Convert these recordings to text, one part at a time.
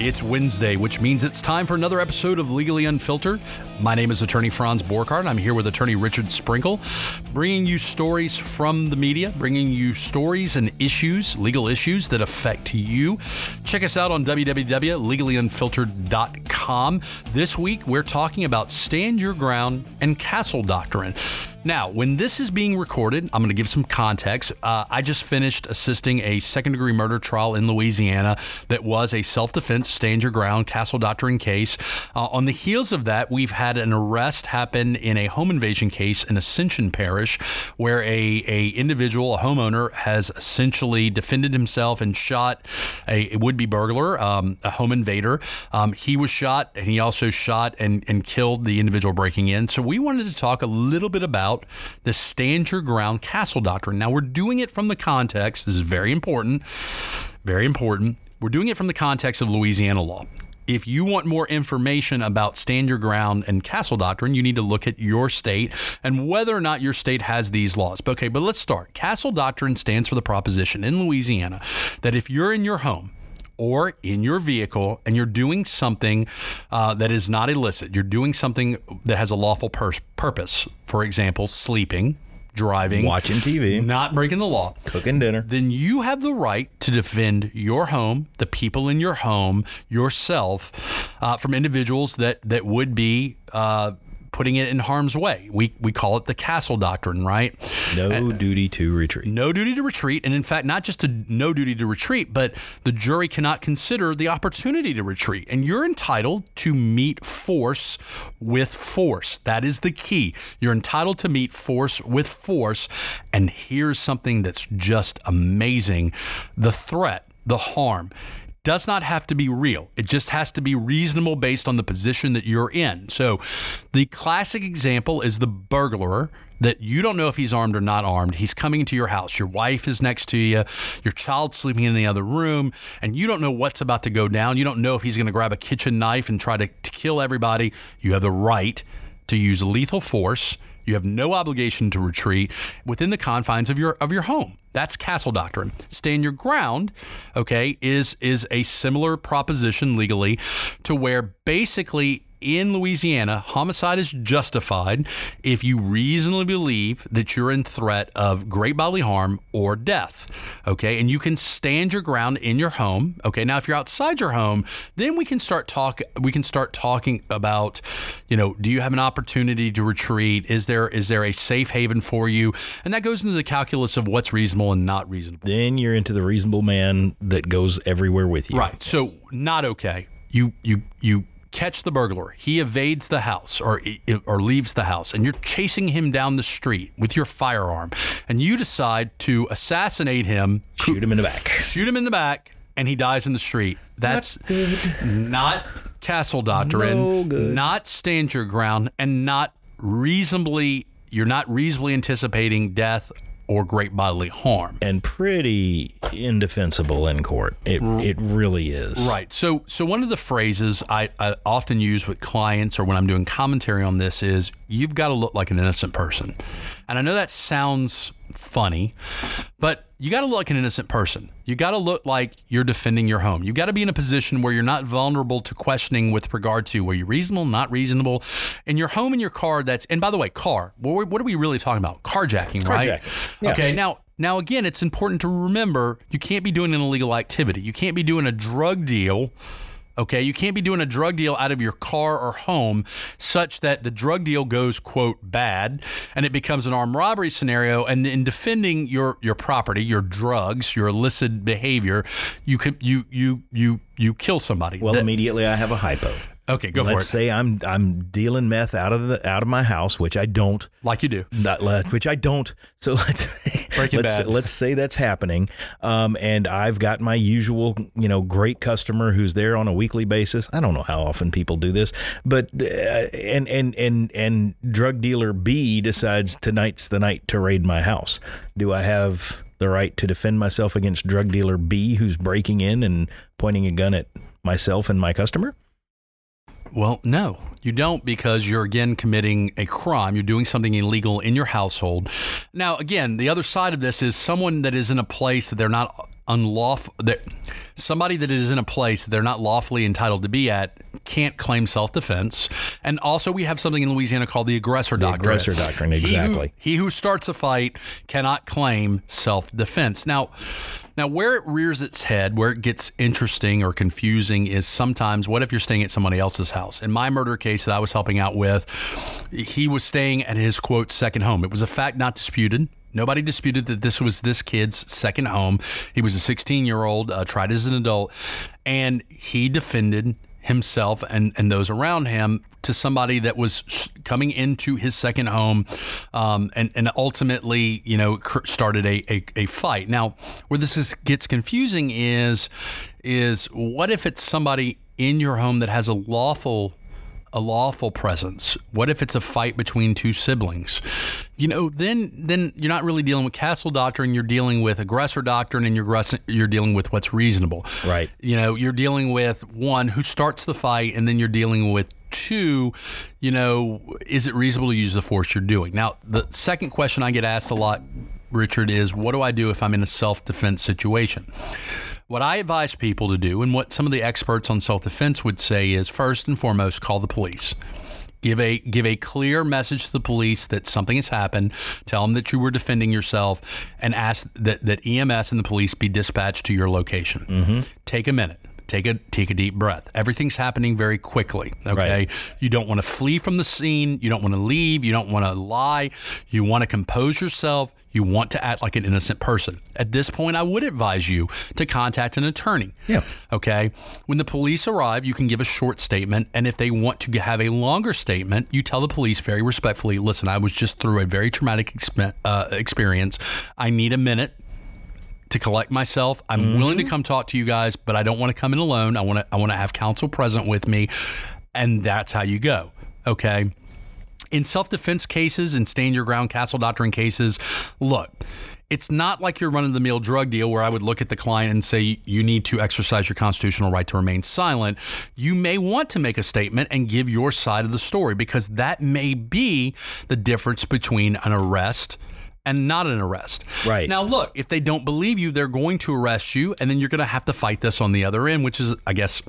It's Wednesday, which means it's time for another episode of Legally Unfiltered. My name is Attorney Franz Borghardt. I'm here with Attorney Richard Sprinkle, bringing you stories from the media, bringing you stories and issues, legal issues that affect you. Check us out on www.legallyunfiltered.com. This week, we're talking about stand your ground and castle doctrine. Now, when this is being recorded, I'm going to give some context. Uh, I just finished assisting a second degree murder trial in Louisiana that was a self defense, stand your ground, castle doctrine case. Uh, on the heels of that, we've had an arrest happen in a home invasion case in Ascension Parish where a, a individual, a homeowner, has essentially defended himself and shot a, would be burglar, um, a home invader. Um, he was shot and he also shot and, and killed the individual breaking in. So we wanted to talk a little bit about the stand your ground castle doctrine. Now, we're doing it from the context, this is very important, very important. We're doing it from the context of Louisiana law. If you want more information about stand your ground and castle doctrine, you need to look at your state and whether or not your state has these laws. Okay, but let's start. Castle doctrine stands for the proposition in Louisiana that if you're in your home, or in your vehicle and you're doing something uh, that is not illicit, you're doing something that has a lawful pur- purpose, for example, sleeping, driving, watching TV, not breaking the law, cooking dinner, then you have the right to defend your home, the people in your home, yourself uh, from individuals that, that would be. Uh, putting it in harm's way. We we call it the castle doctrine, right? No and, duty to retreat. No duty to retreat, and in fact, not just a no duty to retreat, but the jury cannot consider the opportunity to retreat, and you're entitled to meet force with force. That is the key. You're entitled to meet force with force, and here's something that's just amazing: the threat, the harm does not have to be real. It just has to be reasonable based on the position that you're in. So, the classic example is the burglar that you don't know if he's armed or not armed. He's coming into your house. Your wife is next to you. Your child's sleeping in the other room, and you don't know what's about to go down. You don't know if he's going to grab a kitchen knife and try to, to kill everybody. You have the right to use lethal force. You have no obligation to retreat within the confines of your of your home. That's castle doctrine. Stand your ground, okay, is is a similar proposition legally to where basically in Louisiana, homicide is justified if you reasonably believe that you're in threat of great bodily harm or death. Okay, and you can stand your ground in your home. Okay, now if you're outside your home, then we can start talk. We can start talking about, you know, do you have an opportunity to retreat? Is there is there a safe haven for you? And that goes into the calculus of what's reasonable and not reasonable. Then you're into the reasonable man that goes everywhere with you. Right. So not okay. You you you catch the burglar. He evades the house or or leaves the house, and you're chasing him down the street with your firearm, and you decide to assassinate him, shoot him in the back, shoot him in the back, and he dies in the street. That's not castle doctrine, no not stand your ground, and not reasonably. You're not reasonably anticipating death or great bodily harm. And pretty indefensible in court. It, it really is. Right. So so one of the phrases I, I often use with clients or when I'm doing commentary on this is you've got to look like an innocent person. And I know that sounds funny, but you got to look like an innocent person. You got to look like you're defending your home. You got to be in a position where you're not vulnerable to questioning with regard to were you reasonable, not reasonable. and your home and your car, that's, and by the way, car, what are we really talking about? Carjacking, right? Yeah. Okay, now, now again, it's important to remember you can't be doing an illegal activity. You can't be doing a drug deal Okay, you can't be doing a drug deal out of your car or home such that the drug deal goes quote bad and it becomes an armed robbery scenario. And in defending your your property, your drugs, your illicit behavior, you could you you you you kill somebody. Well, that, immediately I have a hypo. Okay, go Let's for it. Let's say I'm I'm dealing meth out of the out of my house, which I don't. Like you do. Not, which I don't. So let's Breaking let's, bad. let's say that's happening. Um, and I've got my usual, you know, great customer who's there on a weekly basis. I don't know how often people do this, but uh, and and and and drug dealer B decides tonight's the night to raid my house. Do I have the right to defend myself against drug dealer B who's breaking in and pointing a gun at myself and my customer? Well, no, you don't because you're again committing a crime. You're doing something illegal in your household. Now, again, the other side of this is someone that is in a place that they're not unlawful that somebody that is in a place that they're not lawfully entitled to be at can't claim self defense. And also, we have something in Louisiana called the aggressor doctrine. aggressor doctrine, He who- exactly. He who, starts a fight cannot claim self defense. Now, now, where it rears its head, where it gets interesting or confusing, is sometimes what if you're staying at somebody else's house? In my murder case that I was helping out with, he was staying at his quote second home. It was a fact not disputed. Nobody disputed that this was this kid's second home. He was a 16 year old, uh, tried as an adult, and he defended himself and, and those around him to somebody that was coming into his second home um, and, and ultimately, you know, started a, a, a fight. Now, where this is, gets confusing is, is what if it's somebody in your home that has a lawful a lawful presence? What if it's a fight between two siblings? You know, then then you're not really dealing with castle doctrine. You're dealing with aggressor doctrine, and you're you're dealing with what's reasonable. Right. You know, you're dealing with one who starts the fight, and then you're dealing with two. You know, is it reasonable to use the force you're doing? Now, the second question I get asked a lot, Richard, is what do I do if I'm in a self defense situation? What I advise people to do, and what some of the experts on self defense would say, is first and foremost, call the police. Give a give a clear message to the police that something has happened. Tell them that you were defending yourself, and ask that, that EMS and the police be dispatched to your location. Mm-hmm. Take a minute. Take a take a deep breath. Everything's happening very quickly. Okay, Right. you don't want to flee from the scene. You don't want to leave. You don't want to lie. You want to compose yourself. You want to act like an innocent person. At this point, I would advise you to contact an attorney. Yeah. Okay. When the police arrive, you can give a short statement. And if they want to have a longer statement, you tell the police very respectfully listen, I was just through a very traumatic expe- uh, experience. I need a minute to collect myself. I'm willing to come talk to you guys, but I don't want to come in alone. I want to I want to have counsel present with me, and that's how you go. Okay. In self-defense cases and stand your ground castle doctrine cases, look, it's not like your run-of-the-mill drug deal where I would look at the client and say you need to exercise your constitutional right to remain silent. You may want to make a statement and give your side of the story because that may be the difference between an arrest and not an arrest. Right. Now, look, if they don't believe you, they're going to arrest you, and then you're going to have to fight this on the other end, which is, I guess,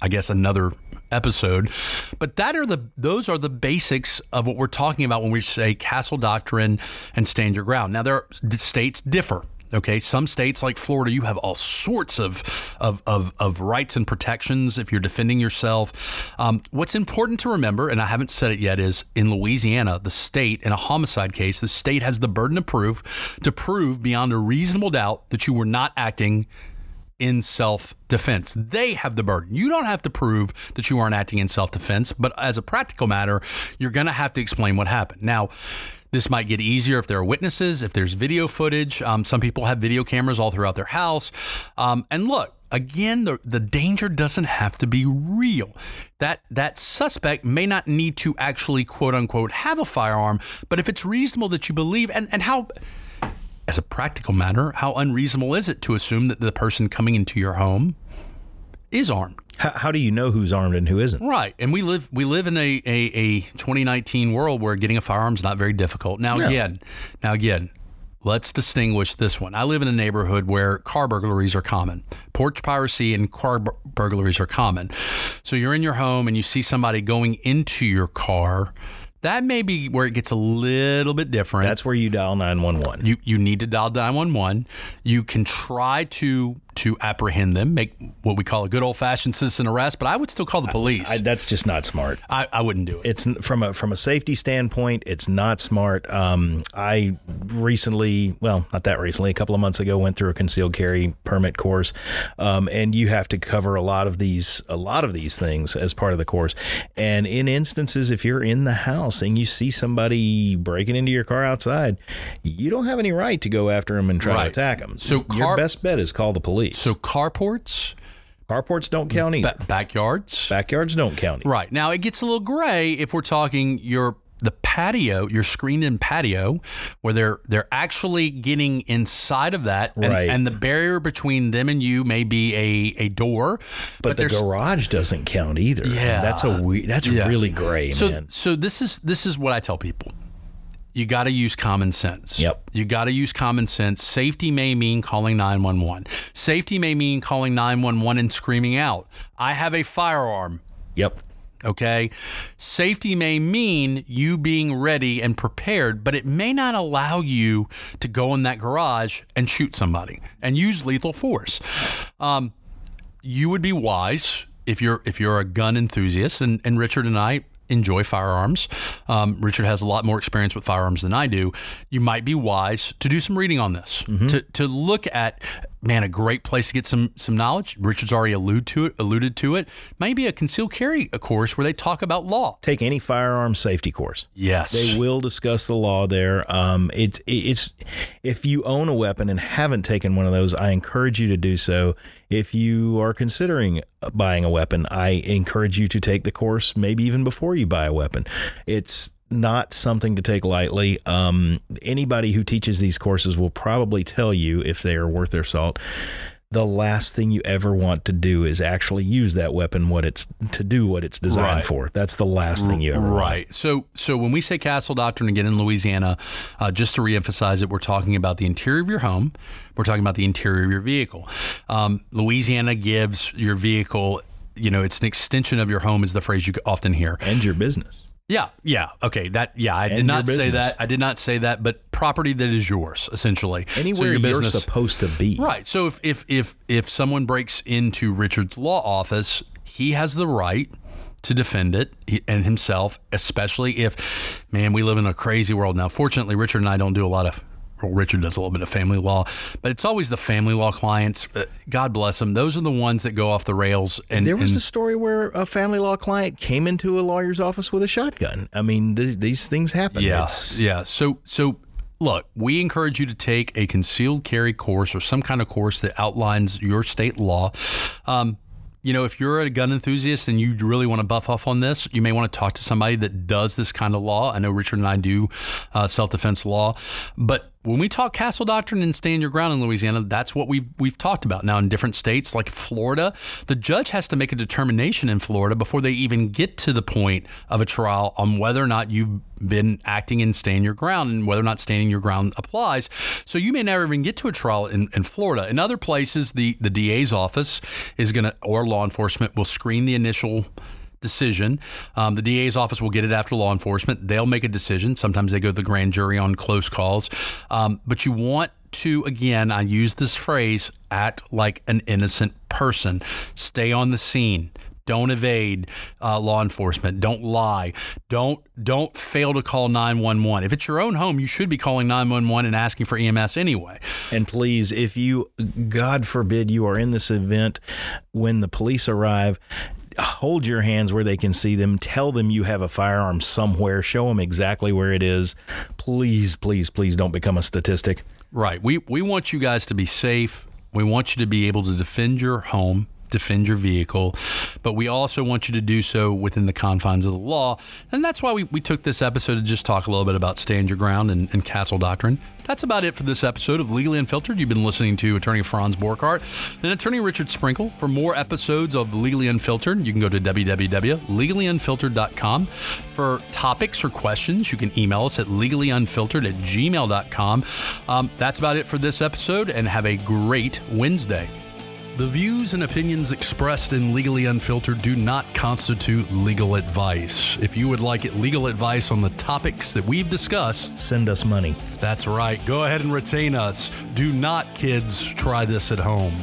I guess another episode. But that are the those are the basics of what we're talking about when we say castle doctrine and stand your ground. Now, there are, states differ. Okay, some states like Florida, you have all sorts of of, of, of rights and protections if you're defending yourself. Um, what's important to remember, and I haven't said it yet, is in Louisiana, the state in a homicide case, the state has the burden of proof to prove beyond a reasonable doubt that you were not acting in self defense. They have the burden. You don't have to prove that you aren't acting in self defense, but as a practical matter, you're going to have to explain what happened. Now, this might get easier if there are witnesses, if there's video footage. Um, some people have video cameras all throughout their house. Um, and look, again, the, the danger doesn't have to be real. That that suspect may not need to actually quote unquote have a firearm, but if it's reasonable that you believe, and, and how as a practical matter, how unreasonable is it to assume that the person coming into your home is armed? How, how do you know who's armed and who isn't? Right. And we live we live in a, a, a 2019 world where getting a firearm is not very difficult. Now again, now again, let's distinguish this one. I live in a neighborhood where car burglaries are common. Porch piracy and car bur- burglaries are common. So you're in your home and you see somebody going into your car. That may be where it gets a little bit different. That's where you dial 911. You you need to dial 911. You can try to to apprehend them, make what we call a good old fashioned citizen arrest, but I would still call the police. I, I, that's just not smart. I, I wouldn't do it. It's from a from a safety standpoint, it's not smart. Um, I recently, well, not that recently, a couple of months ago, went through a concealed carry permit course, um, and you have to cover a lot of these a lot of these things as part of the course. And in instances, if you're in the house and you see somebody breaking into your car outside, you don't have any right to go after them and try Right. to attack them. So your car- best bet is call the police. So carports, carports don't count either. ba- backyards, Backyards don't count either. right now it gets a little gray if we're talking your the patio, your screened-in patio, where they're they're actually getting inside of that, and, Right. and the barrier between them and you may be a, a door, But, the garage doesn't count either. Yeah. that's a we- that's Yeah. really gray, so man. so this is this is what I tell people. You got to use common sense. Yep. You got to use common sense. Safety may mean calling 911. Safety may mean calling 911 and screaming out, I have a firearm. Yep. Okay. Safety may mean you being ready and prepared, but it may not allow you to go in that garage and shoot somebody and use lethal force. Um, you would be wise if you're if you're a gun enthusiast, and, and Richard and I enjoy firearms. Um, Richard has a lot more experience with firearms than I do. You might be wise to do some reading on this, to, to look at man, a great place to get some some knowledge. Richard's already alluded to it. Alluded to it. Maybe a concealed carry a course where they talk about law. Take any firearm safety course. Yes, They will discuss the law there. Um, it's it's if you own a weapon and haven't taken one of those, I encourage you to do so. If you are considering buying a weapon, I encourage you to take the course, maybe even before you buy a weapon. It's not something to take lightly. Um, anybody who teaches these courses will probably tell you, if they are worth their salt, the last thing you ever want to do is actually use that weapon what it's to do what it's designed Right. for. That's the last thing you ever want. Right. So, so when we say castle doctrine again in Louisiana, uh, just to reemphasize it, we're talking about the interior of your home. We're talking about the interior of your vehicle. Um, Louisiana gives your vehicle, you know, it's an extension of your home, is the phrase you often hear. And your business. Yeah, yeah, okay. That, yeah, I did not your say that. I did not say that, but property that is yours, essentially. So Anywhere your you're business- supposed to be. Right. So if if if if someone breaks into Richard's law office, he has the right to defend it and himself, especially if man, we live in a crazy world now. Fortunately, Richard and I don't do a lot of Richard does a little bit of family law, but it's always the family law clients. uh, God bless them. Those are the ones that go off the rails. And There was and- a story where a family law client came into a lawyer's office with a shotgun. I mean, th- these things happen. Yeah, It's- yeah. So, so look, we encourage you to take a concealed carry course or some kind of course that outlines your state law. Um, you know, if you're a gun enthusiast and you really want to buff off on this, you may want to talk to somebody that does this kind of law. I know Richard and I do uh, self defense law, but when we talk castle doctrine and stand your ground in Louisiana, that's what we've we've talked about. Now in different states like Florida, the judge has to make a determination in Florida before they even get to the point of a trial on whether or not you've been acting and stand your ground and whether or not standing your ground applies. So you may never even get to a trial in, in Florida. In other places, the, the DA's office is to, or law enforcement will screen the initial decision. Um, the DA's office will get it after law enforcement. They'll make a decision. Sometimes they go to the grand jury on close calls. Um, but you want to, again, I use this phrase, act like an innocent person. Stay on the scene. Don't evade uh, law enforcement. Don't lie. Don't don't fail to call 911. If it's your own home, you should be calling 911 and asking for EMS anyway. And please, if you, God forbid, you are in this event when the police arrive, hold your hands where they can see them. Tell them you have a firearm somewhere. Show them exactly where it is. Please, please, please don't become a statistic. Right. We we want you guys to be safe. We want you to be able to defend your home, defend your vehicle, but we also want you to do so within the confines of the law. And that's why we, we took this episode to just talk a little bit about stand your ground and, and castle doctrine. That's about it for this episode of Legally Unfiltered. You've been listening to Attorney Franz Borghardt and Attorney Richard Sprinkle. For more episodes of Legally Unfiltered, you can go to www.legallyunfiltered.com. For topics or questions, you can email us at legallyunfiltered at gmail.com. Um, that's about it for this episode, and have a great Wednesday. The views and opinions expressed in Legally Unfiltered do not constitute legal advice. If you would like legal advice on the topics that we've discussed, Send us money. that's right. Go ahead and retain us. Do not, kids, try this at home.